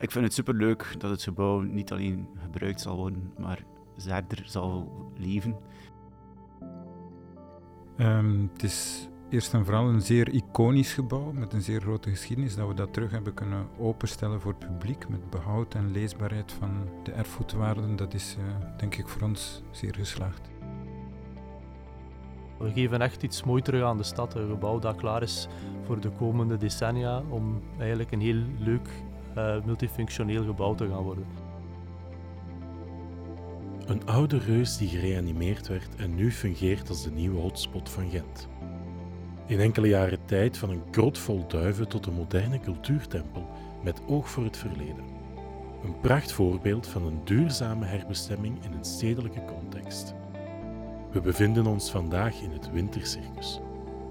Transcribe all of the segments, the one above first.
Ik vind het superleuk dat het gebouw niet alleen gebruikt zal worden, maar verder zal leven. Um, het is eerst en vooral een zeer iconisch gebouw met een zeer grote geschiedenis. Dat we dat terug hebben kunnen openstellen voor het publiek met behoud en leesbaarheid van de erfgoedwaarden, dat is uh, denk ik voor ons zeer geslaagd. We geven echt iets moois terug aan de stad. Een gebouw dat klaar is voor de komende decennia om eigenlijk een heel leuk multifunctioneel gebouw te gaan worden. Een oude reus die gereanimeerd werd en nu fungeert als de nieuwe hotspot van Gent. In enkele jaren tijd van een grot vol duiven tot een moderne cultuurtempel met oog voor het verleden. Een prachtvoorbeeld van een duurzame herbestemming in een stedelijke context. We bevinden ons vandaag in het Wintercircus.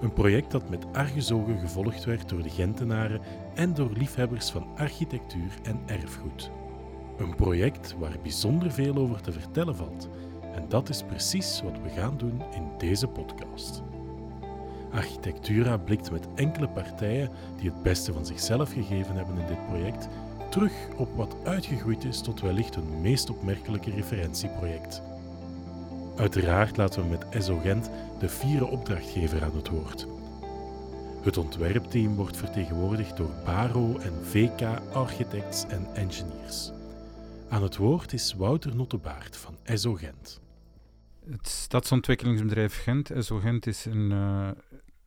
Een project dat met argusogen gevolgd werd door de Gentenaren en door liefhebbers van architectuur en erfgoed. Een project waar bijzonder veel over te vertellen valt. En dat is precies wat we gaan doen in deze podcast. Architectura blikt met enkele partijen die het beste van zichzelf gegeven hebben in dit project terug op wat uitgegroeid is tot wellicht hun meest opmerkelijke referentieproject. Uiteraard laten we met ESO Gent de vierde opdrachtgever aan het woord. Het ontwerpteam wordt vertegenwoordigd door Baro en VK Architects en Engineers. Aan het woord is Wouter Nottebaard van ESO Gent. Het stadsontwikkelingsbedrijf Gent, ESO Gent, is een, uh,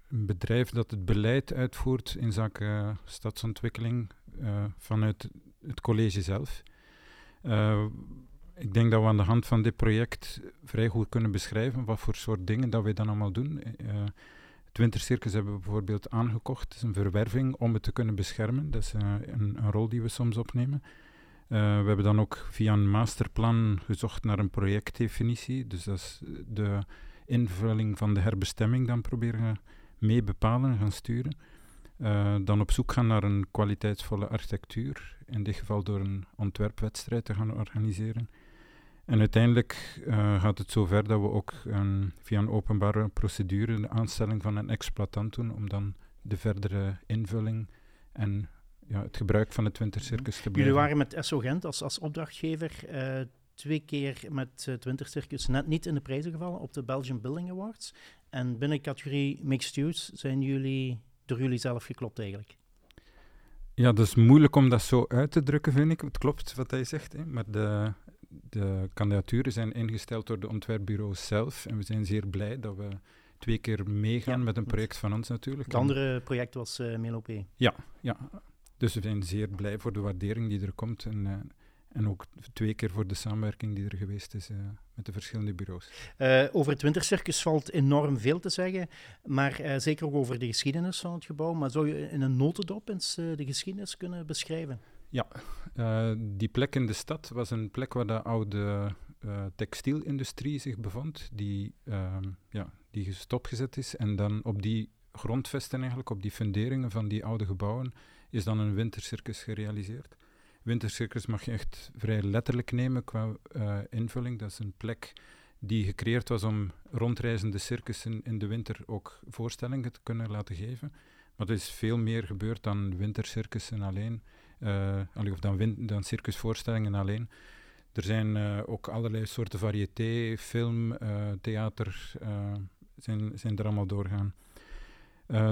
een, bedrijf dat het beleid uitvoert in zaken uh, stadsontwikkeling uh, vanuit het college zelf. Ik denk dat we aan de hand van dit project vrij goed kunnen beschrijven wat voor soort dingen dat wij dan allemaal doen. het Wintercircus hebben we bijvoorbeeld aangekocht. Het is een verwerving om het te kunnen beschermen. Dat is een, een rol die we soms opnemen. Uh, we hebben dan ook via een masterplan gezocht naar een projectdefinitie. Dus dat is de invulling van de herbestemming dan proberen mee bepalen, gaan sturen. Uh, dan op zoek gaan naar een kwaliteitsvolle architectuur, in dit geval door een ontwerpwedstrijd te gaan organiseren. En uiteindelijk uh, gaat het zover dat we ook um, via een openbare procedure de aanstelling van een exploitant doen, om dan de verdere invulling en ja, het gebruik van het Wintercircus te Jullie waren met SO Gent als, als opdrachtgever uh, twee keer met het Wintercircus net niet in de prijzen gevallen op de Belgian Building Awards. En binnen categorie Mixed Use zijn jullie door jullie zelf geklopt eigenlijk. Ja, dat is moeilijk om dat zo uit te drukken, vind ik. Het klopt wat hij zegt, hè. maar de, de kandidaturen zijn ingesteld door de ontwerpbureaus zelf. En we zijn zeer blij dat we twee keer meegaan met een project van ons natuurlijk. Het andere project was uh, Melopé. Ja, ja, dus we zijn zeer blij voor de waardering die er komt en, uh, en ook twee keer voor de samenwerking die er geweest is uh, met de verschillende bureaus. Uh, over het wintercircus valt enorm veel te zeggen, maar zeker ook over de geschiedenis van het gebouw. Maar zou je in een notendop eens de geschiedenis kunnen beschrijven? Ja, die plek in de stad was een plek waar de oude textielindustrie zich bevond, die, ehm, ja, die stopgezet is. En dan op die grondvesten eigenlijk, op die funderingen van die oude gebouwen, is dan een wintercircus gerealiseerd. Wintercircus mag je echt vrij letterlijk nemen qua uh, invulling. Dat is een plek die gecreëerd was om rondreizende circussen in de winter ook voorstellingen te kunnen laten geven. Er is veel meer gebeurd dan wintercircussen alleen, uh, of dan, dan circusvoorstellingen alleen. Er zijn uh, ook allerlei soorten variété, film, theater, zijn, zijn er allemaal doorgaan.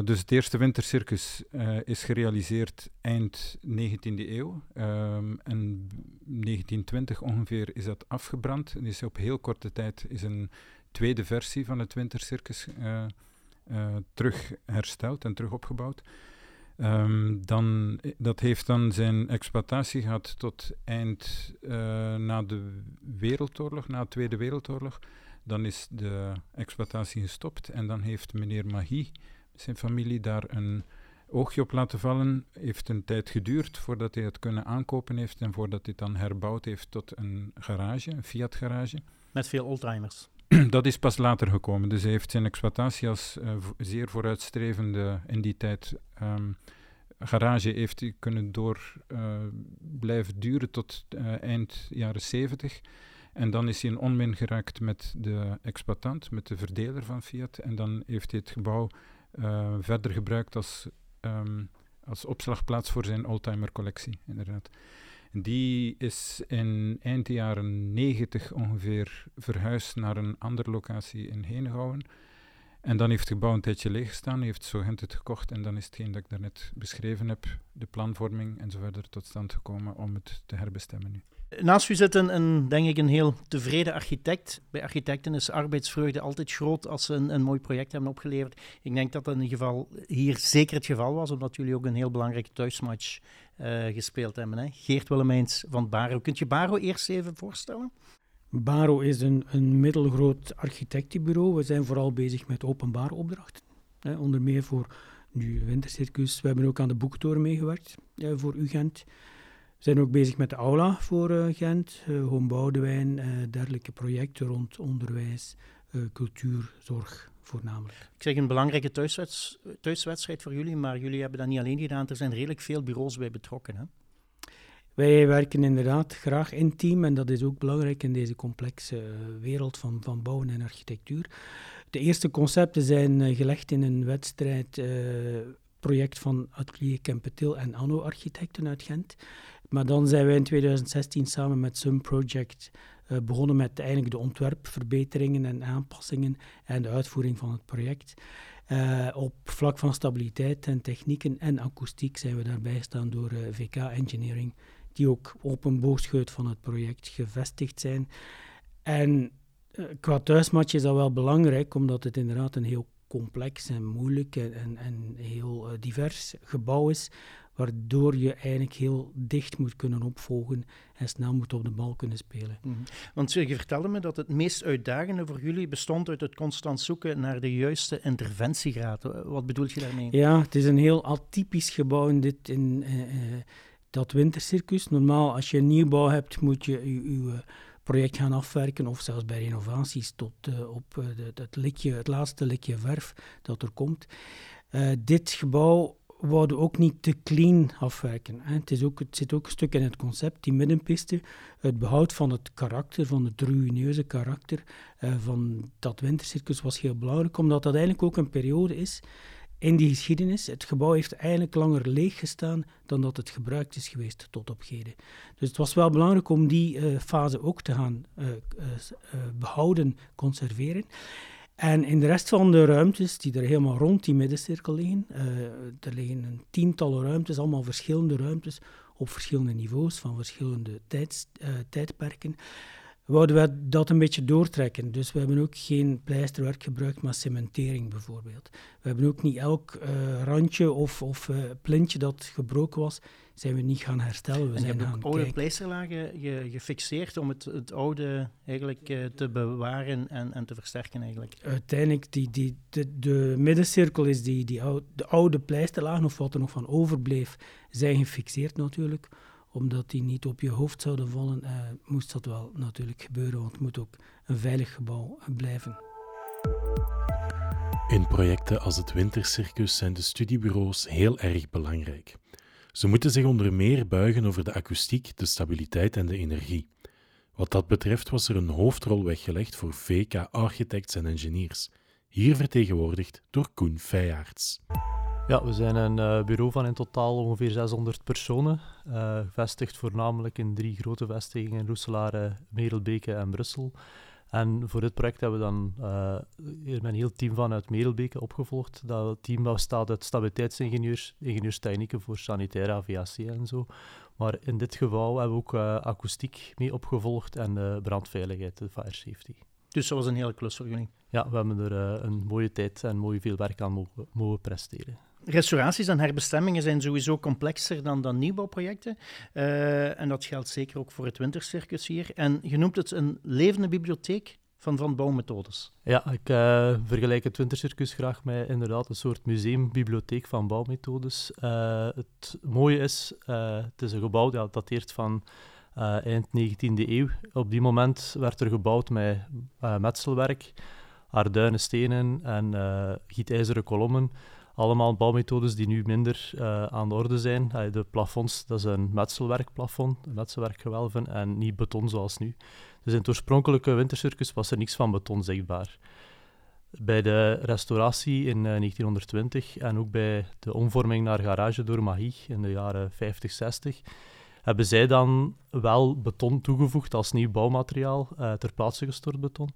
Dus het eerste wintercircus is gerealiseerd eind 19e eeuw. Um, en 1920 ongeveer is dat afgebrand. En is op heel korte tijd is een tweede versie van het wintercircus uh, terug hersteld en terug opgebouwd. Um, dan, dat heeft dan zijn exploitatie gehad tot eind na de Wereldoorlog, na de Tweede Wereldoorlog. Dan is de exploitatie gestopt en dan heeft meneer Magie zijn familie daar een oogje op laten vallen. Heeft een tijd geduurd voordat hij het kunnen aankopen heeft en voordat hij het dan herbouwd heeft tot een garage, een Fiat garage. Met veel oldtimers. Dat is pas later gekomen. Dus hij heeft zijn exploitatie als uh, zeer vooruitstrevende in die tijd garage heeft kunnen door uh, blijven duren tot uh, eind jaren 70. En dan is hij in onmin geraakt met de exploitant, met de verdeler van Fiat. En dan heeft hij het gebouw verder gebruikt als, um, als opslagplaats voor zijn oldtimer collectie, inderdaad. Die is in eind jaren 90 ongeveer verhuisd naar een andere locatie in Henegouwen. En dan heeft het gebouw een tijdje leeggestaan, heeft Sogent het gekocht en dan is hetgeen dat ik daarnet beschreven heb, de planvorming en tot stand gekomen om het te herbestemmen nu. Naast u zit een, denk ik, een heel tevreden architect. Bij architecten is arbeidsvreugde altijd groot als ze een, een mooi project hebben opgeleverd. Ik denk dat dat in ieder geval hier zeker het geval was, omdat jullie ook een heel belangrijke thuismatch gespeeld hebben. Hè? Geert Willemijns van Baro. Kunt je Baro eerst even voorstellen? Baro is een, een middelgroot architectenbureau. We zijn vooral bezig met openbare opdrachten. Hè, onder meer voor nu Wintercircus. We hebben ook aan de boektoren meegewerkt eh, voor UGent. We zijn ook bezig met de aula voor uh, Gent, uh, dergelijke projecten rond onderwijs, cultuur, zorg voornamelijk. Ik zeg een belangrijke thuiswedstrijd voor jullie, maar jullie hebben dat niet alleen gedaan. Er zijn redelijk veel bureaus bij betrokken. Hè? Wij werken inderdaad graag in team en dat is ook belangrijk in deze complexe wereld van, van bouwen en architectuur. De eerste concepten zijn gelegd in een wedstrijd project van Atelier Kempetil en Anno Architecten uit Gent. Maar dan zijn wij in 2016 samen met Sun Project uh, begonnen met eigenlijk de ontwerpverbeteringen en aanpassingen en de uitvoering van het project. Uh, op vlak van stabiliteit en technieken en akoestiek zijn we daarbij gestaan door uh, VK Engineering, die ook op een boogscheut van het project gevestigd zijn. En qua thuismatch is dat wel belangrijk, omdat het inderdaad een heel complex en moeilijk en, en heel divers gebouw is, waardoor je eigenlijk heel dicht moet kunnen opvolgen en snel moet op de bal kunnen spelen. Mm -hmm. Want je vertelde me dat het meest uitdagende voor jullie bestond uit het constant zoeken naar de juiste interventiegraad. Wat bedoel je daarmee? Ja, het is een heel atypisch gebouw in, dit, in uh, dat wintercircus. Normaal, als je een nieuwbouw hebt, moet je je project gaan afwerken, of zelfs bij renovaties tot uh, op de, het, likje, het laatste likje verf dat er komt. Uh, dit gebouw wouden ook niet te clean afwerken. Hè. Het, is ook, het zit ook een stuk in het concept, die middenpiste, het behoud van het karakter, van het ruïneuze karakter uh, van dat wintercircus was heel belangrijk, omdat dat eigenlijk ook een periode is in die geschiedenis. Het gebouw heeft eigenlijk langer leeg gestaan dan dat het gebruikt is geweest tot op heden. Dus het was wel belangrijk om die uh, fase ook te gaan uh, behouden, conserveren. En in de rest van de ruimtes, die er helemaal rond die middencirkel liggen, uh, er liggen een tiental ruimtes, allemaal verschillende ruimtes op verschillende niveaus van verschillende uh, tijdperken wouden we dat een beetje doortrekken. Dus we hebben ook geen pleisterwerk gebruikt, maar cementering bijvoorbeeld. We hebben ook niet elk uh, randje of, of uh, plintje dat gebroken was, zijn we niet gaan herstellen. We en zijn je hebt ook oude kijken. pleisterlagen gefixeerd om het, het oude eigenlijk uh, te bewaren en, en te versterken eigenlijk? Uiteindelijk, die, die, de, de middencirkel is die, die oude, de oude pleisterlagen, of wat er nog van overbleef, zijn gefixeerd natuurlijk omdat die niet op je hoofd zouden vallen, uh, moest dat wel natuurlijk gebeuren, want het moet ook een veilig gebouw blijven. In projecten als het Wintercircus zijn de studiebureaus heel erg belangrijk. Ze moeten zich onder meer buigen over de akoestiek, de stabiliteit en de energie. Wat dat betreft was er een hoofdrol weggelegd voor VK Architects en Engineers, hier vertegenwoordigd door Koen Feijaerts. Ja, we zijn een uh, bureau van in totaal ongeveer 600 personen, uh, gevestigd voornamelijk in drie grote vestigingen, Roeselare, Merelbeke en Brussel. En voor dit project hebben we dan uh, een heel team vanuit Merelbeke opgevolgd. Dat team bestaat uit stabiliteitsingenieurs, ingenieurstechnieken voor sanitaire aviatie en zo. Maar in dit geval hebben we ook akoestiek mee opgevolgd en brandveiligheid, de fire safety. Dus dat was een hele klus voor jullie? Ja, we hebben er een mooie tijd en mooi veel werk aan mogen, mogen presteren. Restauraties en herbestemmingen zijn sowieso complexer dan, dan nieuwbouwprojecten. Uh, en dat geldt zeker ook voor het wintercircus hier. En je noemt het een levende bibliotheek van, bouwmethodes. Ja, ik uh, vergelijk het wintercircus graag met inderdaad een soort museumbibliotheek van bouwmethodes. Uh, het mooie is, het is een gebouw dat dateert van eind 19e eeuw. Op die moment werd er gebouwd met metselwerk, arduinen stenen en gietijzeren kolommen allemaal bouwmethodes die nu minder uh, aan de orde zijn. De plafonds, dat is een metselwerkplafond, metselwerkgewelven en niet beton zoals nu. Dus in het oorspronkelijke wintercircus was er niks van beton zichtbaar. Bij de restauratie in uh, eh, 1920 en ook bij de omvorming naar garage door Magie in de jaren 50, 60 hebben zij dan wel beton toegevoegd als nieuw bouwmateriaal, uh, ter plaatse gestort beton.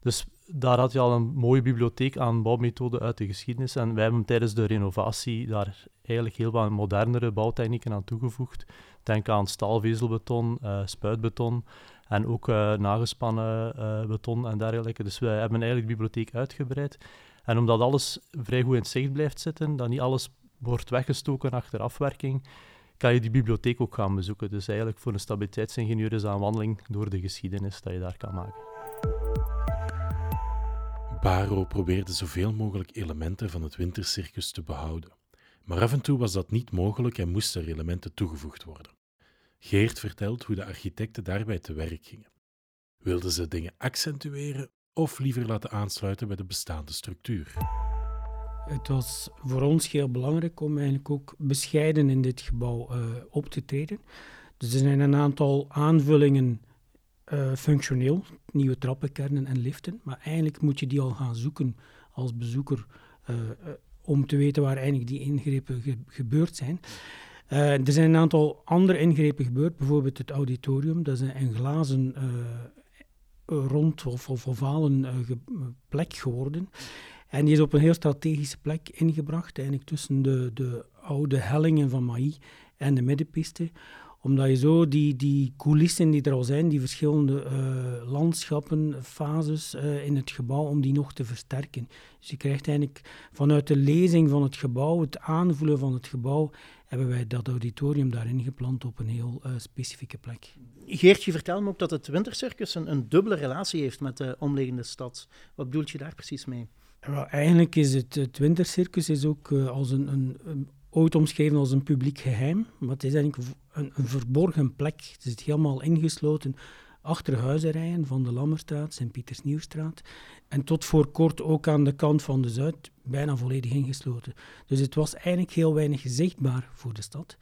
Dus daar had je al een mooie bibliotheek aan bouwmethoden uit de geschiedenis. En wij hebben tijdens de renovatie daar eigenlijk heel wat modernere bouwtechnieken aan toegevoegd. Denk aan staalvezelbeton, uh, spuitbeton en ook uh, nagespannen uh, beton en dergelijke. Dus wij hebben eigenlijk de bibliotheek uitgebreid. En omdat alles vrij goed in zicht blijft zitten, dat niet alles wordt weggestoken achter afwerking, kan je die bibliotheek ook gaan bezoeken. Dus eigenlijk voor een stabiliteitsingenieur is dat een wandeling door de geschiedenis dat je daar kan maken. Baro probeerde zoveel mogelijk elementen van het wintercircus te behouden. Maar af en toe was dat niet mogelijk en moesten er elementen toegevoegd worden. Geert vertelt hoe de architecten daarbij te werk gingen. Wilden ze dingen accentueren of liever laten aansluiten bij de bestaande structuur? Het was voor ons heel belangrijk om eigenlijk ook bescheiden in dit gebouw uh, op te treden. Dus er zijn een aantal aanvullingen uh, functioneel, nieuwe trappenkernen en liften, maar eigenlijk moet je die al gaan zoeken als bezoeker uh, om te weten waar eigenlijk die ingrepen ge gebeurd zijn. er zijn een aantal andere ingrepen gebeurd, bijvoorbeeld het auditorium, dat is een, een glazen rond of, of plek geworden. En die is op een heel strategische plek ingebracht, eigenlijk tussen de, de oude hellingen van Maï en de middenpiste omdat je zo die, die coulissen die er al zijn, die verschillende uh, landschappen, fases uh, in het gebouw, om die nog te versterken. Dus je krijgt eigenlijk vanuit de lezing van het gebouw, het aanvoelen van het gebouw, hebben wij dat auditorium daarin gepland op een heel uh, specifieke plek. Geertje, vertel me ook dat het Wintercircus een, een dubbele relatie heeft met de omliggende stad. Wat bedoelt je daar precies mee? Well, eigenlijk is het, het Wintercircus is ook uh, als een, een, een, ooit omschreven als een publiek geheim. Maar het is eigenlijk een, een verborgen plek. Het zit helemaal ingesloten achter huizenrijen van de Lammerstraat, Sint-Pieters-Nieuwstraat. En tot voor kort ook aan de kant van de Zuid, bijna volledig ingesloten. Dus het was eigenlijk heel weinig zichtbaar voor de stad.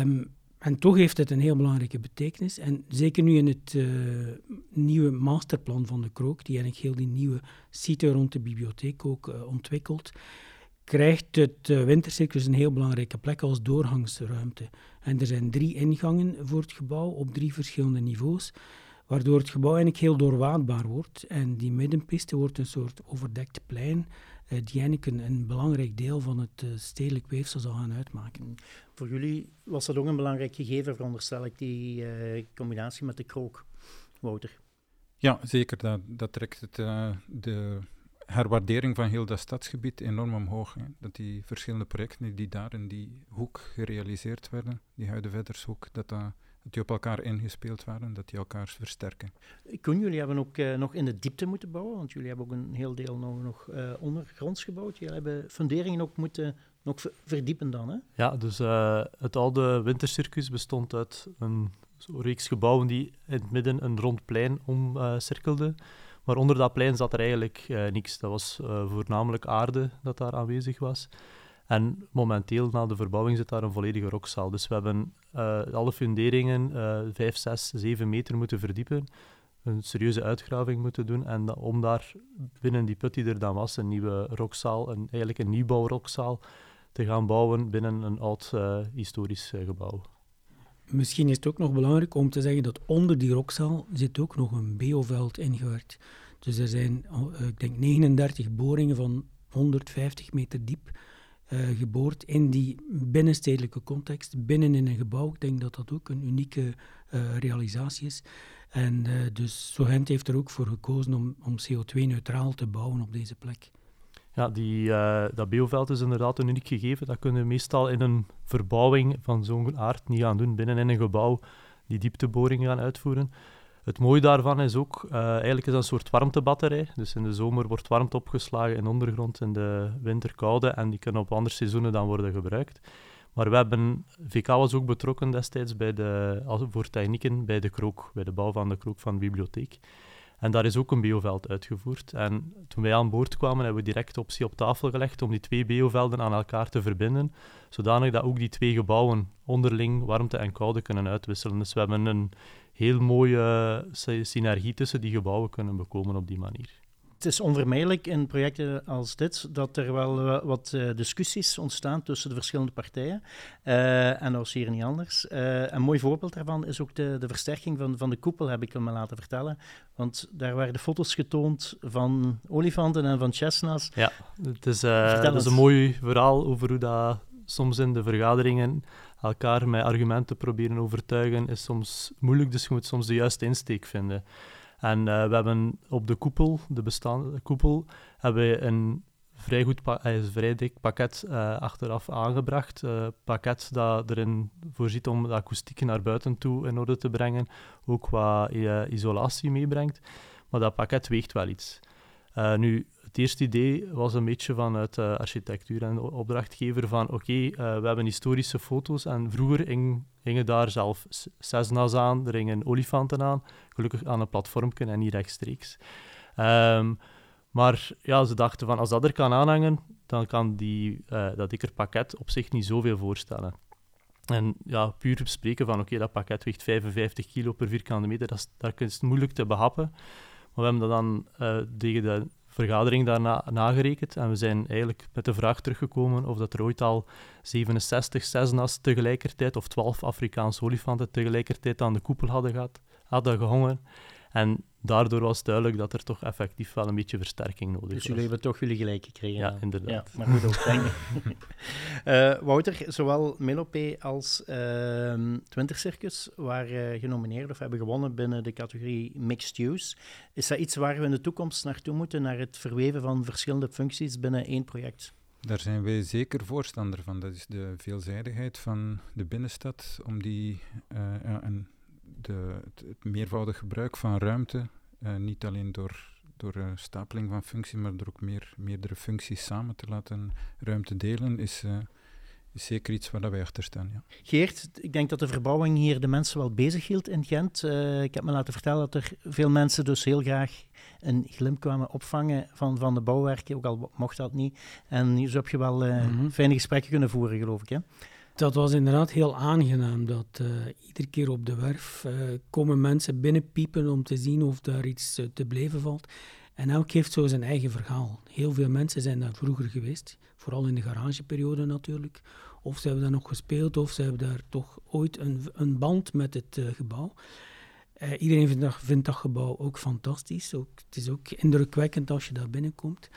Um, en toch heeft het een heel belangrijke betekenis. En zeker nu in het uh, nieuwe masterplan van de Krook, die eigenlijk heel die nieuwe site rond de bibliotheek ook uh, ontwikkelt, krijgt het uh, wintercircus een heel belangrijke plek als doorgangsruimte. En er zijn drie ingangen voor het gebouw op drie verschillende niveaus, waardoor het gebouw eigenlijk heel doorwaadbaar wordt. En die middenpiste wordt een soort overdekt plein, uh, die eigenlijk een, een, belangrijk deel van het uh, stedelijk weefsel zal gaan uitmaken. Voor jullie was dat ook een belangrijk gegeven, veronderstel ik, die combinatie met de krook, Wouter. Ja, zeker. Dat, dat trekt het, de herwaardering van heel dat stadsgebied enorm omhoog. Hè. Dat die verschillende projecten die daar in die hoek gerealiseerd werden, die Huidevedershoek, dat, dat, dat die op elkaar ingespeeld waren, dat die elkaar versterken. Koen, jullie hebben ook uh, nog in de diepte moeten bouwen, want jullie hebben ook een heel deel nog, nog uh, ondergronds gebouwd. Jullie hebben funderingen ook moeten nog verdiepen dan, hè? Ja, dus uh, het oude wintercircus bestond uit een reeks gebouwen die in het midden een rond plein omcirkelden. Maar onder dat plein zat er eigenlijk uh, niks. Dat was uh, voornamelijk aarde dat daar aanwezig was. En momenteel, na de verbouwing, zit daar een volledige rokzaal. Dus we hebben uh, alle funderingen uh, 5, 6, 7 meter moeten verdiepen. Een serieuze uitgraving moeten doen. En om daar binnen die put die er dan was, een nieuwe rokzaal, een, eigenlijk een nieuwbouwrokzaal, te gaan bouwen binnen een oud historisch gebouw. Misschien is het ook nog belangrijk om te zeggen dat onder die rokzaal zit ook nog een bioveld ingewerkt. Dus er zijn, uh, ik denk, 39 boringen van 150 meter diep uh, geboord in die binnenstedelijke context, binnen in een gebouw. Ik denk dat dat ook een unieke uh, realisatie is. En dus Sogent heeft er ook voor gekozen om, om CO2-neutraal te bouwen op deze plek. Ja, die, uh, dat bioveld is inderdaad een uniek gegeven. Dat kunnen we meestal in een verbouwing van zo'n aard niet gaan doen. Binnen in een gebouw die diepteboringen gaan uitvoeren. Het mooie daarvan is ook, uh, eigenlijk is dat een soort warmtebatterij. Dus in de zomer wordt warmte opgeslagen in de ondergrond, in de winter koude. En die kunnen op andere seizoenen dan worden gebruikt. Maar we hebben, VK was ook betrokken destijds bij de, voor technieken bij de krook, bij de bouw van de krook van de bibliotheek. En daar is ook een bioveld uitgevoerd. En toen wij aan boord kwamen, hebben we direct optie op tafel gelegd om die twee biovelden aan elkaar te verbinden, zodanig dat ook die twee gebouwen onderling warmte en koude kunnen uitwisselen. Dus we hebben een heel mooie synergie tussen die gebouwen kunnen bekomen op die manier. Het is onvermijdelijk in projecten als dit dat er wel uh, wat uh, discussies ontstaan tussen de verschillende partijen. Uh, en dat was hier niet anders. een mooi voorbeeld daarvan is ook de, de versterking van, van de koepel, heb ik me laten vertellen. Want daar werden foto's getoond van olifanten en van chestnuts. Ja, het is, het is een mooi verhaal over hoe dat soms in de vergaderingen elkaar met argumenten proberen overtuigen, is soms moeilijk. Dus je moet soms de juiste insteek vinden. En uh, we hebben op de koepel, de bestaande koepel, hebben we een vrij goed, uh, vrij dik pakket uh, achteraf aangebracht. Uh, pakket dat erin voorziet om de akoestiek naar buiten toe in orde te brengen, ook qua isolatie meebrengt. Maar dat pakket weegt wel iets. Nu, het eerste idee was een beetje vanuit uh, architectuur en opdrachtgever van oké, uh, we hebben historische foto's en vroeger hingen daar zelf Cessna's aan, er hingen olifanten aan, gelukkig aan een platformje en niet rechtstreeks. Um, maar ja, ze dachten van als dat er kan aanhangen, dan kan die, uh, dat dikker pakket op zich niet zoveel voorstellen. En ja, puur spreken van oké, dat pakket weegt 55 kilo per vierkante meter, dat is, dat is moeilijk te behappen. We hebben dat dan uh, tegen de vergadering daarna nagerekend. En we zijn eigenlijk met de vraag teruggekomen of dat er ooit al 67 Cessna's tegelijkertijd of 12 Afrikaanse olifanten tegelijkertijd aan de koepel hadden, gehad, hadden gehongen. En daardoor was duidelijk dat er toch effectief wel een beetje versterking nodig dus was. Dus jullie hebben toch jullie gelijk gekregen? Ja, inderdaad. Ja, maar goed ook, denk uh, Wouter, zowel Melope als uh, Twinter Circus waren genomineerd of hebben gewonnen binnen de categorie Mixed Use. Is dat iets waar we in de toekomst naartoe moeten, naar het verweven van verschillende functies binnen één project? Daar zijn wij zeker voorstander van. Dat is de veelzijdigheid van de binnenstad, om die uh, ja, en de, het, meervoudig gebruik van ruimte, uh, niet alleen door, door uh, stapeling van functies, maar door ook meer, meerdere functies samen te laten ruimte delen, is, uh, is zeker iets waar wij achter staan. Ja. Geert, ik denk dat de verbouwing hier de mensen wel bezig hield in Gent. ik heb me laten vertellen dat er veel mensen dus heel graag een glimp kwamen opvangen van, van de bouwwerken, ook al mocht dat niet. En zo heb je wel mm -hmm. fijne gesprekken kunnen voeren, geloof ik. Hè? Dat was inderdaad heel aangenaam. Dat uh, iedere keer op de werf uh, komen mensen binnenpiepen om te zien of daar iets uh, te blijven valt. En elk heeft zo zijn eigen verhaal. Heel veel mensen zijn daar vroeger geweest, vooral in de garageperiode natuurlijk. Of ze hebben daar nog gespeeld, of ze hebben daar toch ooit een, een band met het gebouw. iedereen vindt dat, gebouw ook fantastisch. Het is ook indrukwekkend als je daar binnenkomt.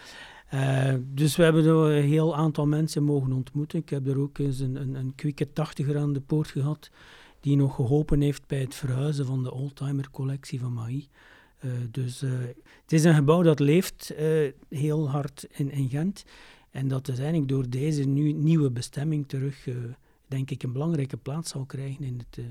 Uh, dus we hebben er een heel aantal mensen mogen ontmoeten. Ik heb er ook eens een, een, een kwikke tachtiger aan de poort gehad, die nog geholpen heeft bij het verhuizen van de oldtimer-collectie van Maï. Uh, dus uh, het is een gebouw dat leeft heel hard in, in, Gent. En dat uiteindelijk door deze nu, nieuwe bestemming terug, denk ik, een belangrijke plaats zal krijgen in het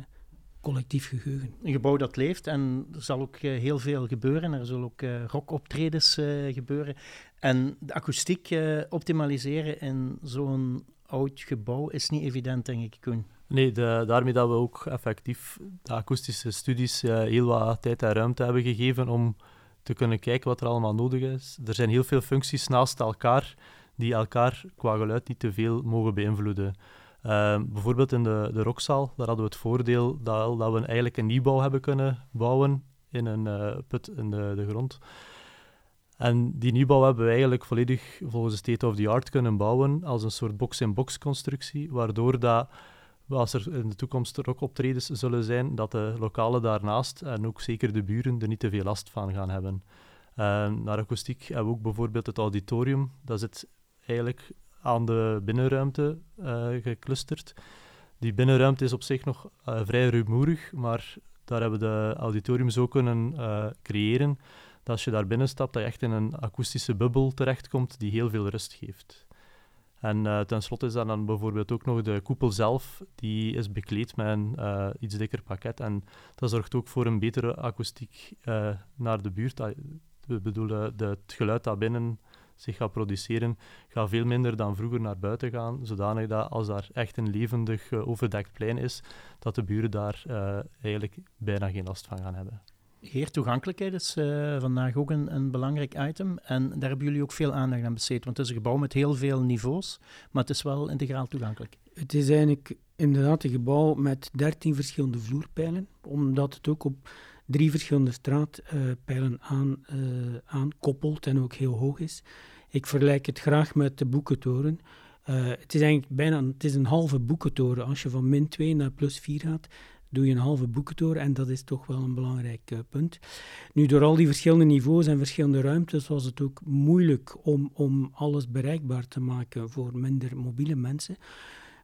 collectief geheugen. Een gebouw dat leeft en er zal ook uh, heel veel gebeuren. Er zullen ook uh, rockoptredens uh, gebeuren. En de akoestiek optimaliseren in zo'n oud gebouw is niet evident, denk ik, Koen. Nee, de, daarmee dat we ook effectief de akoestische studies heel wat tijd en ruimte hebben gegeven om te kunnen kijken wat er allemaal nodig is. Er zijn heel veel functies naast elkaar die elkaar qua geluid niet te veel mogen beïnvloeden. Uh, bijvoorbeeld in de, de rockzaal, daar hadden we het voordeel dat, dat we eigenlijk een nieuwbouw hebben kunnen bouwen in een uh, put in de, grond. En die nieuwbouw hebben we eigenlijk volledig volgens de state of the art kunnen bouwen als een soort box-in-box constructie, waardoor dat, als er in de toekomst rockoptredens zullen zijn, dat de lokalen daarnaast en ook zeker de buren er niet te veel last van gaan hebben. Uh, naar akoestiek hebben we ook bijvoorbeeld het auditorium, dat zit eigenlijk aan de binnenruimte uh, geclusterd. Die binnenruimte is op zich nog uh, vrij rumoerig, maar daar hebben we de auditorium zo kunnen uh, creëren dat als je daar binnen stapt, dat je echt in een akoestische bubbel terechtkomt die heel veel rust geeft. En uh, tenslotte is dan bijvoorbeeld ook nog de koepel zelf, die is bekleed met een iets dikker pakket. En dat zorgt ook voor een betere akoestiek naar de buurt. We bedoelen, het geluid dat binnen zich gaat produceren, gaat veel minder dan vroeger naar buiten gaan, zodanig dat als daar echt een levendig uh, overdekt plein is, dat de buren daar uh, eigenlijk bijna geen last van gaan hebben. Heer, toegankelijkheid is uh, vandaag ook een, een, belangrijk item. En daar hebben jullie ook veel aandacht aan besteed. Want het is een gebouw met heel veel niveaus, maar het is wel integraal toegankelijk. Het is eigenlijk inderdaad een gebouw met 13 verschillende vloerpijlen, omdat het ook op drie verschillende straatpijlen aan, aankoppelt en ook heel hoog is. Ik vergelijk het graag met de boekentoren. het is eigenlijk bijna het is een halve boekentoren. Als je van min 2 naar plus 4 gaat, doe je een halve boekentoren en dat is toch wel een belangrijk uh, punt. Nu, door al die verschillende niveaus en verschillende ruimtes was het ook moeilijk om, om alles bereikbaar te maken voor minder mobiele mensen.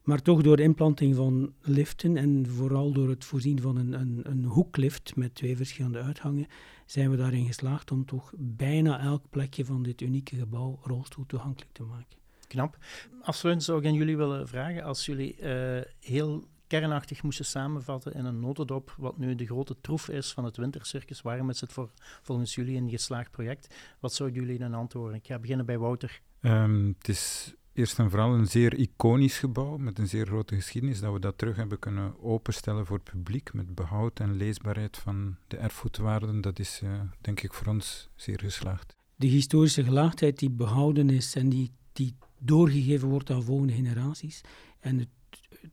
Maar toch door de implanting van liften en vooral door het voorzien van een, een, een hoeklift met twee verschillende uitgangen, zijn we daarin geslaagd om toch bijna elk plekje van dit unieke gebouw rolstoel toegankelijk te maken. Knap. Afsluitend zou ik aan jullie willen vragen, als jullie uh, heel kernachtig moesten samenvatten in een notendop wat nu de grote troef is van het wintercircus. Waarom is het voor, volgens jullie een geslaagd project? Wat zouden jullie dan antwoorden? Ik ga beginnen bij Wouter. Um, het is eerst en vooral een zeer iconisch gebouw met een zeer grote geschiedenis. Dat we dat terug hebben kunnen openstellen voor het publiek met behoud en leesbaarheid van de erfgoedwaarden. Dat is uh, denk ik voor ons zeer geslaagd. De historische gelaagdheid die behouden is en die, die doorgegeven wordt aan volgende generaties. En het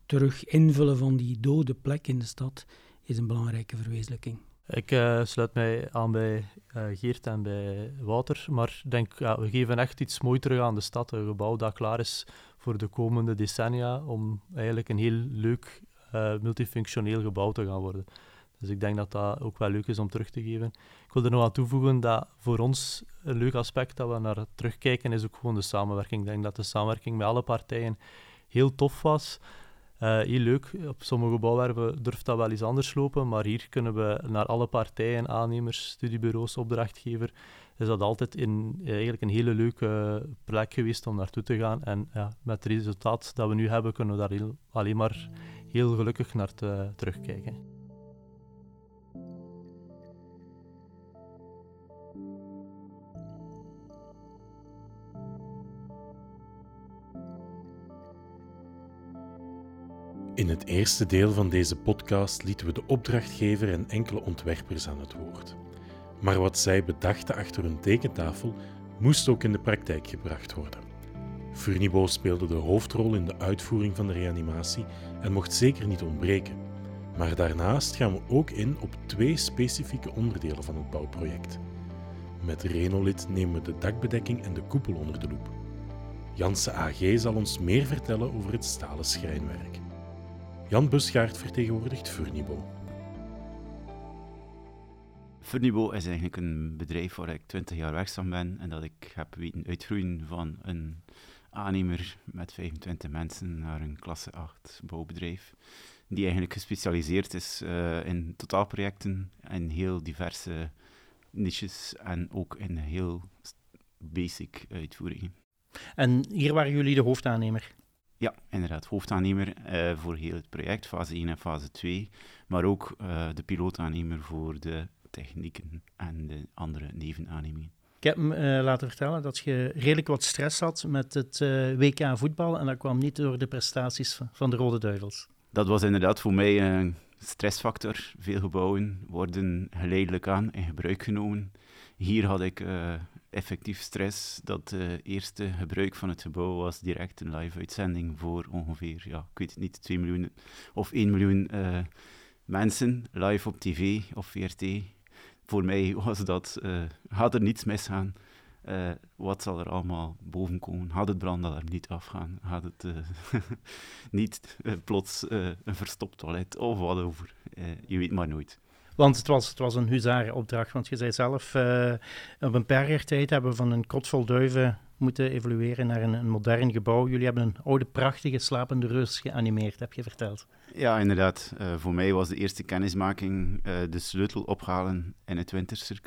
terug invullen van die dode plek in de stad is een belangrijke verwezenlijking. Ik uh, sluit mij aan bij uh, Geert en bij Wouter, maar denk, ja, we geven echt iets moois terug aan de stad. Een gebouw dat klaar is voor de komende decennia om eigenlijk een heel leuk uh, multifunctioneel gebouw te gaan worden. Dus ik denk dat dat ook wel leuk is om terug te geven. Ik wil er nog aan toevoegen dat voor ons een leuk aspect dat we naar terugkijken is ook gewoon de samenwerking. Ik denk dat de samenwerking met alle partijen heel tof was. Uh, heel leuk. Op sommige bouwwerven durft dat wel iets anders lopen, maar hier kunnen we naar alle partijen, aannemers, studiebureaus, opdrachtgever, is dat altijd in, eigenlijk een hele leuke plek geweest om naartoe te gaan. En ja, met het resultaat dat we nu hebben, kunnen we daar heel, alleen maar heel gelukkig naar te, terugkijken. In het eerste deel van deze podcast lieten we de opdrachtgever en enkele ontwerpers aan het woord. Maar wat zij bedachten achter hun tekentafel moest ook in de praktijk gebracht worden. Furnibo speelde de hoofdrol in de uitvoering van de reanimatie en mocht zeker niet ontbreken. Maar daarnaast gaan we ook in op twee specifieke onderdelen van het bouwproject. Met Renolit nemen we de dakbedekking en de koepel onder de loep. Janse AG zal ons meer vertellen over het stalen schrijnwerk. Jan Busgaard vertegenwoordigt Furnibo. Furnibo is eigenlijk een bedrijf waar ik 20 jaar werkzaam ben en dat ik heb weten uitgroeien van een aannemer met 25 mensen naar een klasse 8 bouwbedrijf, die eigenlijk gespecialiseerd is uh, in totaalprojecten en heel diverse niches en ook in heel basic uitvoeringen. En hier waren jullie de hoofdaannemer? Ja, inderdaad. Hoofdaannemer uh, voor heel het project, fase 1 en fase 2. Maar ook uh, de pilootaannemer voor de technieken en de andere nevenaannemingen. Ik heb me uh, laten vertellen dat je redelijk wat stress had met het WK voetbal. En dat kwam niet door de prestaties van, van de Rode Duivels. Dat was inderdaad voor mij een stressfactor. Veel gebouwen worden geleidelijk aan in gebruik genomen. Hier had ik effectief stress. Dat eerste gebruik van het gebouw was direct een live-uitzending voor ongeveer, ja, ik weet het niet, 2 miljoen of 1 miljoen uh, mensen live op tv of VRT. Voor mij was dat, uh, gaat er niets misgaan. Uh, wat zal er allemaal boven komen? Gaat het brandalarm niet afgaan? Gaat het niet plots een verstopt toilet of wat over? je weet maar nooit. Want het was, het was een huzarenopdracht. Want je zei zelf, uh, op een paar jaar tijd hebben we van een kot vol duiven moeten evolueren naar een, een, modern gebouw. Jullie hebben een oude, prachtige, slapende reus geanimeerd, heb je verteld. Ja, inderdaad. Uh, voor mij was de eerste kennismaking uh, de sleutel ophalen in het,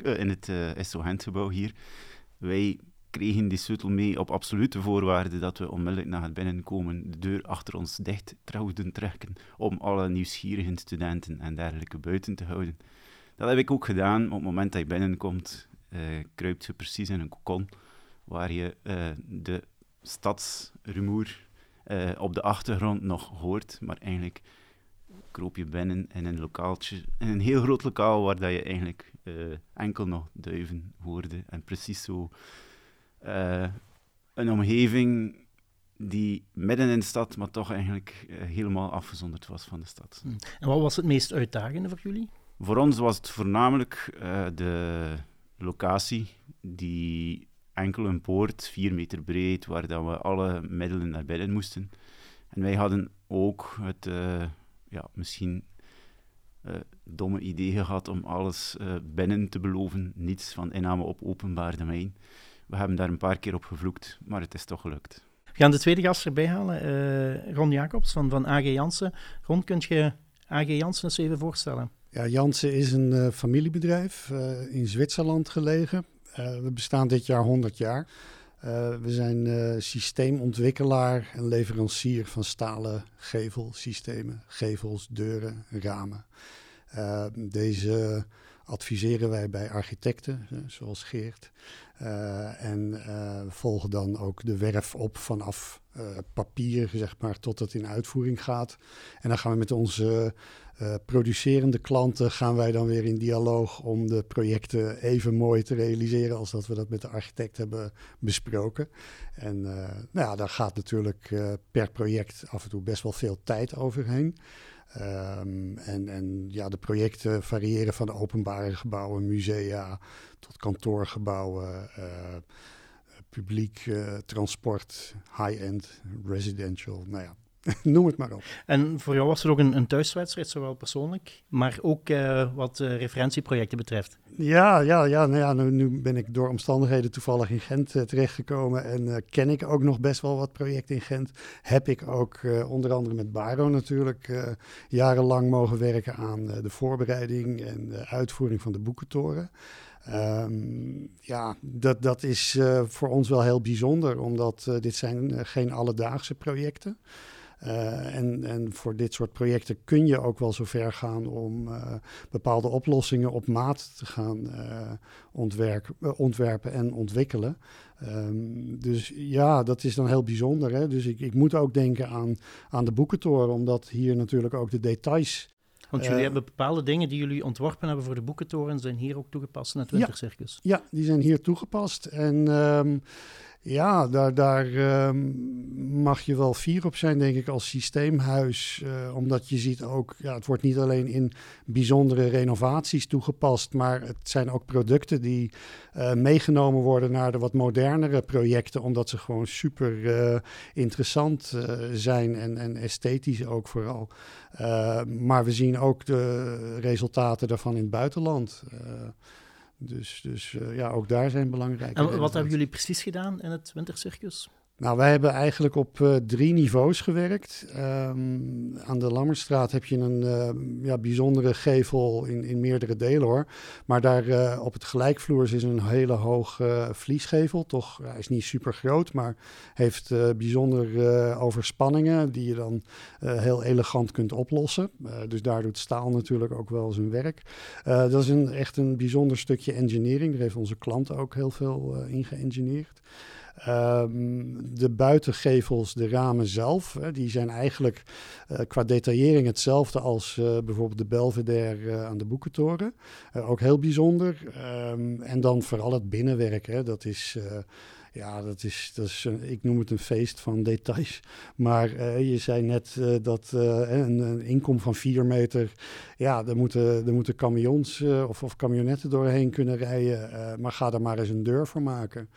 in het uh, gebouw hier. Wij kregen die sleutel mee op absolute voorwaarden dat we onmiddellijk na het binnenkomen de deur achter ons dicht trouwden trekken om alle nieuwsgierige studenten en dergelijke buiten te houden. Dat heb ik ook gedaan. Op het moment dat je binnenkomt, uh, kruipt je precies in een kokon waar je uh, de stadsrumoer uh, op de achtergrond nog hoort, maar eigenlijk kroop je binnen in een lokaaltje, in een heel groot lokaal waar dat je eigenlijk enkel nog duiven hoorde en precies zo uh, een omgeving die midden in de stad, maar toch eigenlijk uh, helemaal afgezonderd was van de stad. Hmm. En wat was het meest uitdagende voor jullie? Voor ons was het voornamelijk uh, de locatie, die enkel een poort, vier meter breed, waar dat we alle middelen naar binnen moesten. En wij hadden ook het uh, ja, misschien domme idee gehad om alles binnen te beloven, niets van inname op openbaar domein. We hebben daar een paar keer op gevloekt, maar het is toch gelukt. We gaan de tweede gast erbij halen, uh, Ron Jacobs van, van AG Jansen. Ron, kunt je AG Jansen eens even voorstellen? Ja, Jansen is een uh, familiebedrijf uh, in Zwitserland gelegen. we bestaan dit jaar 100 jaar. we zijn systeemontwikkelaar en leverancier van stalen gevelsystemen, gevels, deuren, ramen. deze adviseren wij bij architecten, zoals Geert. Uh, en uh, volgen dan ook de werf op vanaf uh, papier, zeg maar, tot het in uitvoering gaat. En dan gaan we met onze producerende klanten gaan wij dan weer in dialoog om de projecten even mooi te realiseren als dat we dat met de architect hebben besproken. En nou ja, daar gaat natuurlijk per project af en toe best wel veel tijd overheen. Um, en, en ja, de projecten variëren van openbare gebouwen, musea tot kantoorgebouwen, uh, publiek uh, transport, high-end, residential. Nou ja, Noem het maar op. En voor jou was er ook een, een thuiswedstrijd, zowel persoonlijk, maar ook uh, wat uh, referentieprojecten betreft. Ja, ja, ja, nou ja nu, nu, ben ik door omstandigheden toevallig in Gent uh, terechtgekomen en ken ik ook nog best wel wat projecten in Gent. Heb ik ook onder andere met Baro natuurlijk jarenlang mogen werken aan de voorbereiding en de uitvoering van de boekentoren. Um, ja, dat, dat is voor ons wel heel bijzonder, omdat dit zijn geen alledaagse projecten zijn. Uh, en, en voor dit soort projecten kun je ook wel zo ver gaan om uh, bepaalde oplossingen op maat te gaan uh, ontwerp, ontwerpen en ontwikkelen. Um, dus ja, dat is dan heel bijzonder. Hè? Dus ik, ik moet ook denken aan, aan de boekentoren, omdat hier natuurlijk ook de details want jullie hebben bepaalde dingen die jullie ontworpen hebben voor de boekentoren, zijn hier ook toegepast in het Wintercircus. Ja, ja die zijn hier toegepast. En um, ja, daar, daar ehm, mag je wel fier op zijn, denk ik, als systeemhuis. Uh, omdat je ziet ook, ja, het wordt niet alleen in bijzondere renovaties toegepast, maar het zijn ook producten die uh, meegenomen worden naar de wat modernere projecten, omdat ze gewoon super uh, interessant zijn en, en esthetisch ook vooral. maar we zien ook de resultaten daarvan in het buitenland. Dus, dus uh, ja, ook daar zijn belangrijke. En wat hebben jullie precies gedaan in het wintercircus? Nou, wij hebben eigenlijk op uh, drie niveaus gewerkt. Um, aan de Lammerstraat heb je een uh, ja, bijzondere gevel in, in meerdere delen hoor. Maar daar uh, op het gelijkvloers is een hele hoge vliesgevel. Toch, hij is niet super groot, maar heeft bijzondere overspanningen die je dan heel elegant kunt oplossen. dus daar doet staal natuurlijk ook wel zijn werk. dat is een, echt een bijzonder stukje engineering. Daar heeft onze klant ook heel veel in geëngineerd. Um, de buitengevels, de ramen zelf, hè, die zijn eigenlijk uh, qua detaillering hetzelfde als uh, bijvoorbeeld de Belvedere uh, aan de Boekentoren. ook heel bijzonder. Um, en dan vooral het binnenwerk, hè, dat is ja, dat is, dat is een, ik noem het een feest van details. Maar uh, je zei net uh, dat uh, een, een, inkom van 4 meter, ja, er moeten, er moeten camions of, of camionetten doorheen kunnen rijden. maar ga er maar eens een deur voor maken.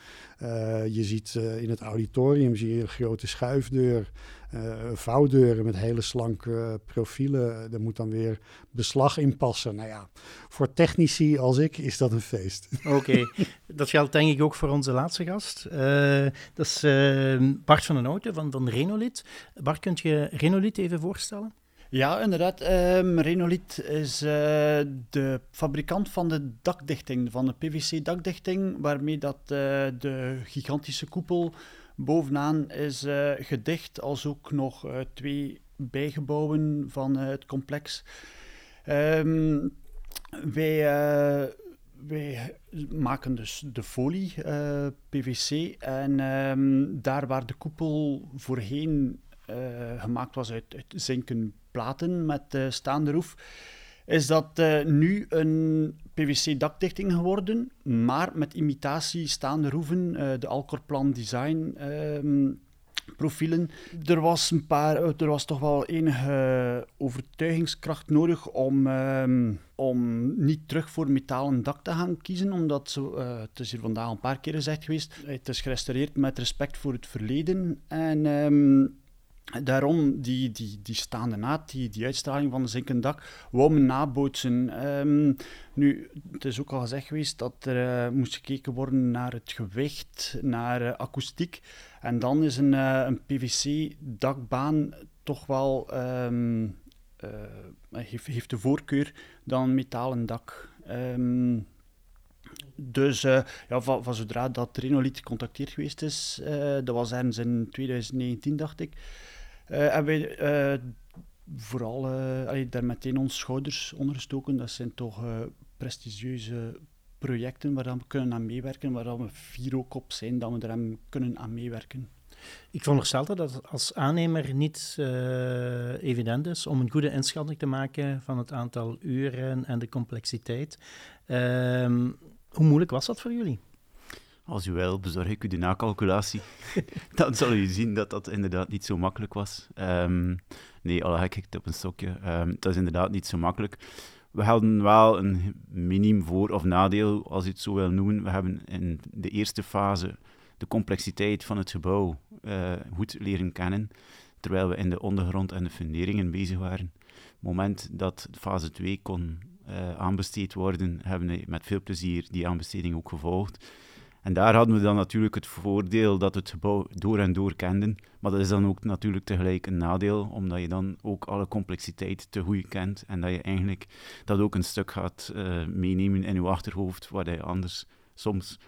je ziet in het auditorium zie je een grote schuifdeur vouwdeuren met hele slanke profielen. Er moet dan weer beslag in passen. Nou ja, voor technici als ik is dat een feest. Oké, dat geldt denk ik ook voor onze laatste gast. Uh, dat is uh, Bart van den Houten van, van Renolit. Bart, kunt je Renolit even voorstellen? Ja, inderdaad. Um, Renolit is uh, de fabrikant van de dakdichting, van de PVC-dakdichting, waarmee dat, uh, de gigantische koepel Bovenaan is uh, gedicht, als ook nog uh, twee bijgebouwen van uh, het complex. Um, wij, wij maken dus de folie, PVC, en um, daar waar de koepel voorheen gemaakt was uit, uit zinken platen met staande roef, is dat nu een PVC-dakdichting geworden, maar met imitatie staande roeven, uh, de Alcorplan Design uh, profielen. Er was, een paar, er was toch wel enige overtuigingskracht nodig om, ehm, om niet terug voor metalen dak te gaan kiezen, omdat ze, uh, het is hier vandaag een paar keer gezegd geweest, het is gerestaureerd met respect voor het verleden. En ehm, Daarom die, die, die staande naad, die, die uitstraling van de zinkend dak, wou men nabootsen. Um, nu, het is ook al gezegd geweest dat er uh, moest gekeken worden naar het gewicht, naar uh, akoestiek. En dan is een, uh, een PVC-dakbaan toch wel... Um, heeft, heeft de voorkeur dan een metalen dak. Um, dus ja, van, zodra dat Renolith gecontacteerd geweest is, dat was ergens in 2019, dacht ik, uh, hebben wij vooral daar meteen onze schouders onder gestoken. Dat zijn toch prestigieuze projecten waar we kunnen aan meewerken, waar we vier ook op zijn dat we er aan kunnen aan meewerken. Ik veronderstel dat het als aannemer niet evident is om een goede inschatting te maken van het aantal uren en de complexiteit. Uh, hoe moeilijk was dat voor jullie? Als u wil, bezorg ik u de nakalculatie. dan zal u zien dat dat inderdaad niet zo makkelijk was. Um, nee, al ik het op een stokje. Um, dat is inderdaad niet zo makkelijk. We hadden wel een miniem voor- of nadeel, als je het zo wil noemen. We hebben in de eerste fase de complexiteit van het gebouw uh, goed leren kennen, terwijl we in de ondergrond en de funderingen bezig waren. Op het moment dat fase 2 kon uh, aanbesteed worden, hebben we met veel plezier die aanbesteding ook gevolgd. En daar hadden we dan natuurlijk het voordeel dat we het gebouw door en door kenden. Maar dat is dan ook natuurlijk tegelijk een nadeel, omdat je dan ook alle complexiteit te goed kent. En dat je eigenlijk dat ook een stuk gaat uh, meenemen in je achterhoofd, waar je anders soms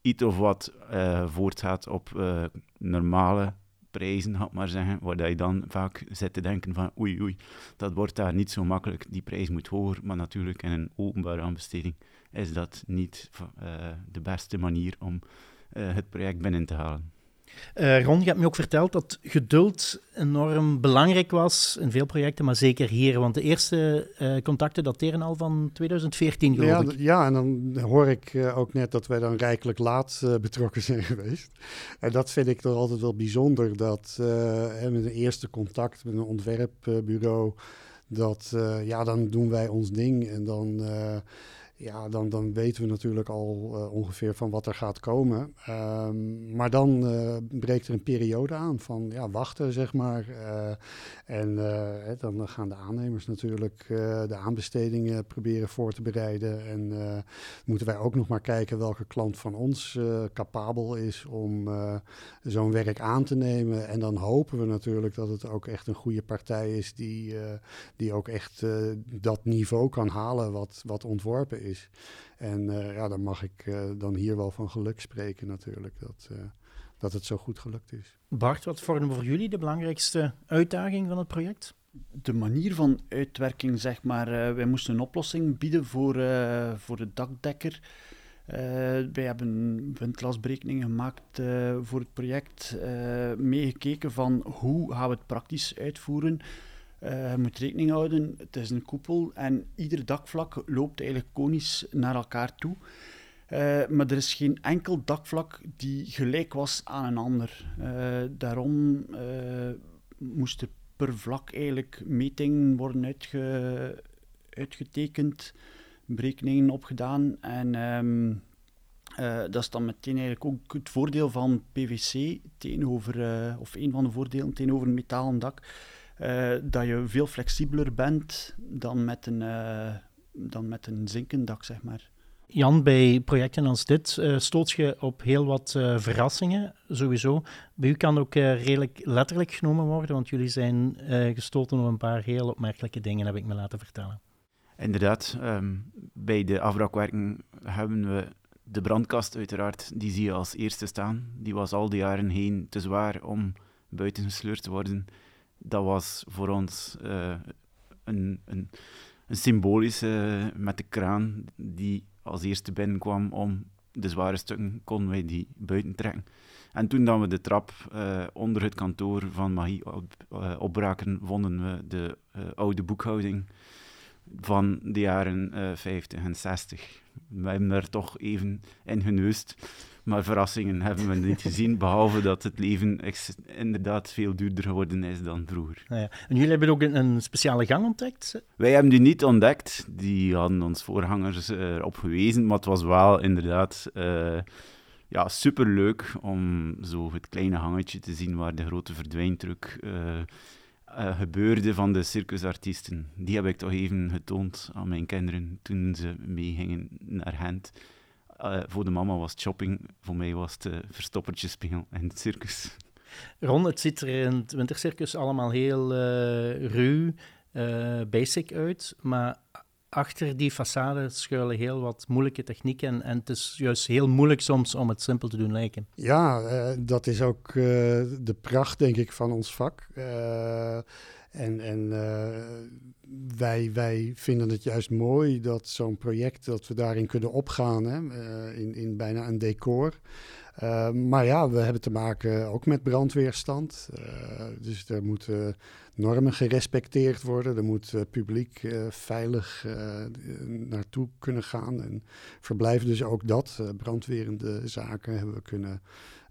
iets of wat uh, voortgaat op uh, normale prijzen, had maar zeggen, waar je dan vaak zit te denken van oei oei, dat wordt daar niet zo makkelijk, die prijs moet hoger, maar natuurlijk in een openbare aanbesteding is dat niet uh, de beste manier om uh, het project binnen te halen. Uh, Ron, je hebt me ook verteld dat geduld enorm belangrijk was in veel projecten, maar zeker hier. Want de eerste uh, contacten dateren al van 2014, geloof ja, ik. Ja, en dan hoor ik uh, ook net dat wij dan rijkelijk laat betrokken zijn geweest. En dat vind ik toch altijd wel bijzonder, dat met een eerste contact met een ontwerpbureau, dat ja, dan doen wij ons ding en dan ja, dan, dan weten we natuurlijk al uh, ongeveer van wat er gaat komen. Um, maar dan uh, breekt er een periode aan van ja, wachten, zeg maar. Uh, en dan gaan de aannemers natuurlijk de aanbestedingen proberen voor te bereiden. En moeten wij ook nog maar kijken welke klant van ons capabel is om zo'n werk aan te nemen. En dan hopen we natuurlijk dat het ook echt een goede partij is die, die ook echt dat niveau kan halen wat, wat ontworpen is. En uh, ja, dan mag ik uh, dan hier wel van geluk spreken natuurlijk, dat, uh, dat het zo goed gelukt is. Bart, wat vormen voor jullie de belangrijkste uitdaging van het project? De manier van uitwerking, zeg maar. wij moesten een oplossing bieden voor, voor de dakdekker. wij hebben windlasberekeningen gemaakt voor het project, meegekeken van hoe gaan we het praktisch uitvoeren. Uh, je moet rekening houden, het is een koepel en ieder dakvlak loopt eigenlijk konisch naar elkaar toe. Uh, maar er is geen enkel dakvlak die gelijk was aan een ander. Uh, daarom moest er per vlak eigenlijk metingen worden uitge uitgetekend, berekeningen opgedaan. En um, dat is dan meteen eigenlijk ook het voordeel van PVC tegenover, of een van de voordelen tegenover een metalen dak uh, dat je veel flexibeler bent dan met een, uh, dan met een zinkend dak, zeg maar. Jan, bij projecten als dit uh, stoot je op heel wat verrassingen, sowieso. Bij u kan ook redelijk letterlijk genomen worden, want jullie zijn gestoten op een paar heel opmerkelijke dingen, heb ik me laten vertellen. Inderdaad, um, bij de afbraakwerken hebben we de brandkast uiteraard, die zie je als eerste staan. Die was al die jaren heen te zwaar om buiten gesleurd te worden dat was voor ons uh, een, een, een symbolische met de kraan die als eerste binnenkwam om de zware stukken konden wij die buiten trekken. En toen dan we de trap uh, onder het kantoor van Magie op, opbraken, vonden we de oude boekhouding van de jaren 50 en 60. We hebben er toch even in geneust. Maar verrassingen hebben we niet gezien, behalve dat het leven inderdaad veel duurder geworden is dan vroeger. Ah ja. En jullie hebben ook een, een, speciale gang ontdekt? Wij hebben die niet ontdekt. Die hadden ons voorgangers erop gewezen, maar het was wel inderdaad... Uh, ja, superleuk om zo het kleine hangetje te zien waar de grote verdwijntruc uh, uh, gebeurde van de circusartiesten. Die heb ik toch even getoond aan mijn kinderen toen ze meegingen naar Gent. Uh, voor de mama was het shopping, voor mij was het uh, verstoppertje spelen in het circus. Ron, het ziet er in het wintercircus allemaal heel ruw, basic uit, maar achter die façade schuilen heel wat moeilijke technieken. En, en, het is juist heel moeilijk soms om het simpel te doen lijken. Ja, uh, dat is ook uh, de pracht, denk ik, van ons vak. Uh, en en wij, wij vinden het juist mooi dat zo'n project, dat we daarin kunnen opgaan, hè, in, in bijna een decor. maar ja, we hebben te maken ook met brandweerstand. dus er moeten normen gerespecteerd worden. Er moet publiek veilig naartoe kunnen gaan. En verblijven dus ook dat. brandwerende zaken hebben we kunnen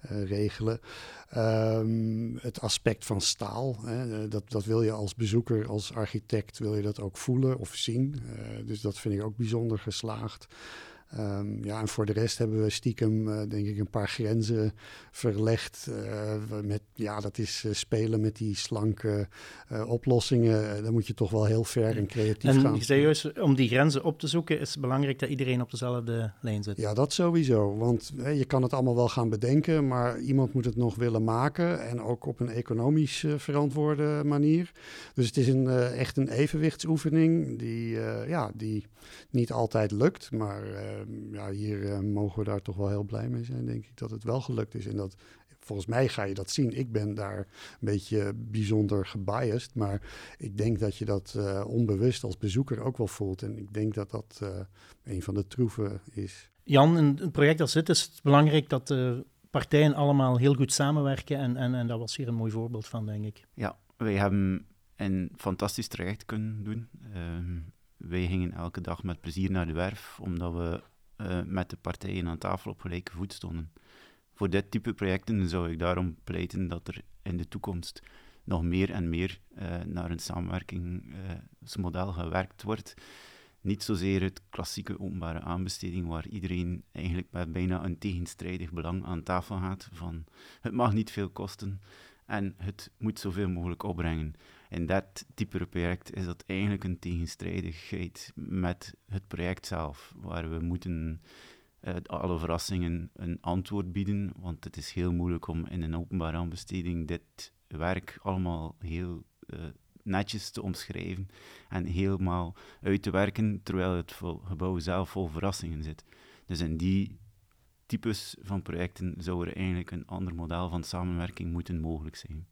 regelen. Um, het aspect van staal, hè, dat, dat wil je als bezoeker, als architect, wil je dat ook voelen of zien. dus dat vind ik ook bijzonder geslaagd. Um, ja, en voor de rest hebben we stiekem, uh, denk ik, een paar grenzen verlegd. Uh, met, ja, dat is uh, spelen met die slanke oplossingen. dan moet je toch wel heel ver en creatief en gaan. En serieus, om die grenzen op te zoeken, is het belangrijk dat iedereen op dezelfde lijn zit. Ja, dat sowieso. Want je kan het allemaal wel gaan bedenken, maar iemand moet het nog willen maken. En ook op een economisch verantwoorde manier. Dus het is een, echt een evenwichtsoefening die, ja, die niet altijd lukt, maar Ehm, ja, hier uh, mogen we daar toch wel heel blij mee zijn, denk ik, dat het wel gelukt is. En dat, volgens mij ga je dat zien. Ik ben daar een beetje bijzonder gebiased, maar ik denk dat je dat uh, onbewust als bezoeker ook wel voelt. En ik denk dat dat uh, een van de troeven is. Jan, in een project als dit is het belangrijk dat de partijen allemaal heel goed samenwerken. En, en, en dat was hier een mooi voorbeeld van, denk ik. Ja, wij hebben een fantastisch traject kunnen doen. Uh, wij gingen elke dag met plezier naar de werf, omdat we uh, met de partijen aan tafel op gelijke voet stonden. Voor dit type projecten zou ik daarom pleiten dat er in de toekomst nog meer en meer uh, naar een samenwerkingsmodel uh, gewerkt wordt. Niet zozeer het klassieke openbare aanbesteding, waar iedereen eigenlijk met bijna een tegenstrijdig belang aan tafel gaat van het mag niet veel kosten en het moet zoveel mogelijk opbrengen in dat type project is dat eigenlijk een tegenstrijdigheid met het project zelf, waar we moeten uh, alle verrassingen een antwoord bieden, want het is heel moeilijk om in een openbare aanbesteding dit werk allemaal heel uh, netjes te omschrijven en helemaal uit te werken, terwijl het gebouw zelf vol verrassingen zit. Dus in die types van projecten zou er eigenlijk een ander model van samenwerking moeten mogelijk zijn.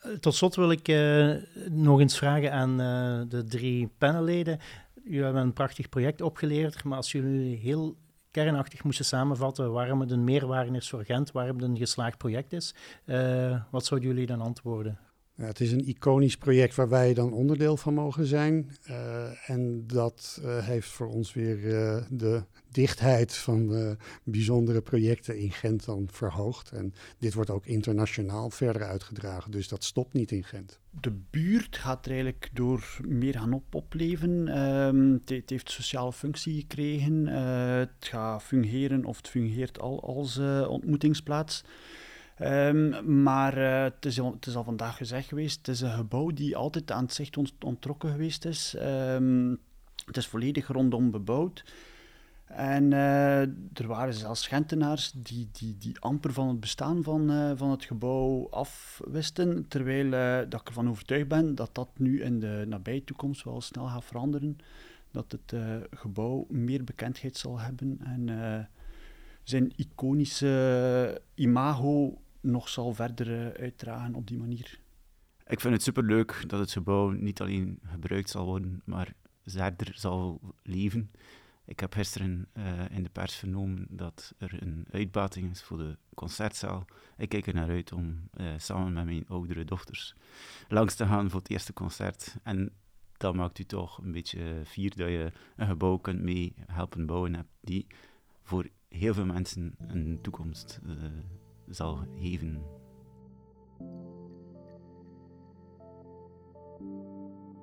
Eh, tot slot wil ik uh, nog eens vragen aan uh, de drie panelleden. Jullie hebben een prachtig project opgeleverd, maar als jullie heel kernachtig moesten samenvatten waarom het een meerwaarde is voor Gent, waarom het een geslaagd project is, uh, wat zouden jullie dan antwoorden? Ja, het is een iconisch project waar wij dan onderdeel van mogen zijn. Uh, en dat uh, heeft voor ons weer uh, de dichtheid van bijzondere projecten in Gent dan verhoogd. En dit wordt ook internationaal verder uitgedragen, dus dat stopt niet in Gent. De buurt gaat er eigenlijk door meer gaan op opleven. Um, het, het, heeft sociale functie gekregen. het gaat fungeren, of het fungeert al als ontmoetingsplaats. Um, maar uh, het, is al, vandaag gezegd geweest, het is een gebouw die altijd aan het zicht ont ontrokken geweest is. Um, het is volledig rondom bebouwd. En uh, er waren zelfs Gentenaars die, die, die amper van het bestaan van, uh, van het gebouw afwisten. Terwijl dat ik ervan overtuigd ben dat dat nu in de nabije toekomst wel snel gaat veranderen. Dat het gebouw meer bekendheid zal hebben en zijn iconische imago nog zal verder uitdragen op die manier. Ik vind het superleuk dat het gebouw niet alleen gebruikt zal worden, maar verder zal leven. Ik heb gisteren uh, in de pers vernomen dat er een uitbating is voor de concertzaal. Ik kijk er naar uit om uh, samen met mijn oudere dochters langs te gaan voor het eerste concert. En dat maakt u toch een beetje fier dat je een gebouw kunt mee helpen bouwen hebt die voor heel veel mensen een toekomst uh, zal geven.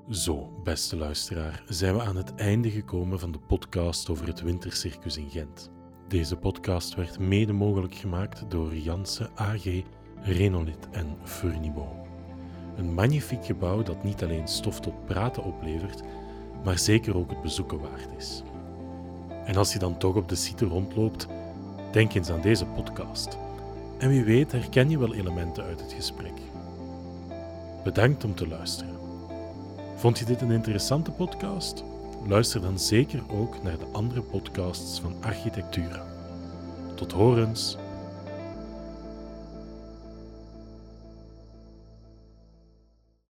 Zo, beste luisteraar, zijn we aan het einde gekomen van de podcast over het Wintercircus in Gent. Deze podcast werd mede mogelijk gemaakt door Janse AG, Renolit en Furnibo. Een magnifiek gebouw dat niet alleen stof tot praten oplevert, maar zeker ook het bezoeken waard is. En als je dan toch op de site rondloopt, denk eens aan deze podcast. En wie weet herken je wel elementen uit het gesprek. Bedankt om te luisteren. Vond je dit een interessante podcast? Luister dan zeker ook naar de andere podcasts van Architectura. Tot horens!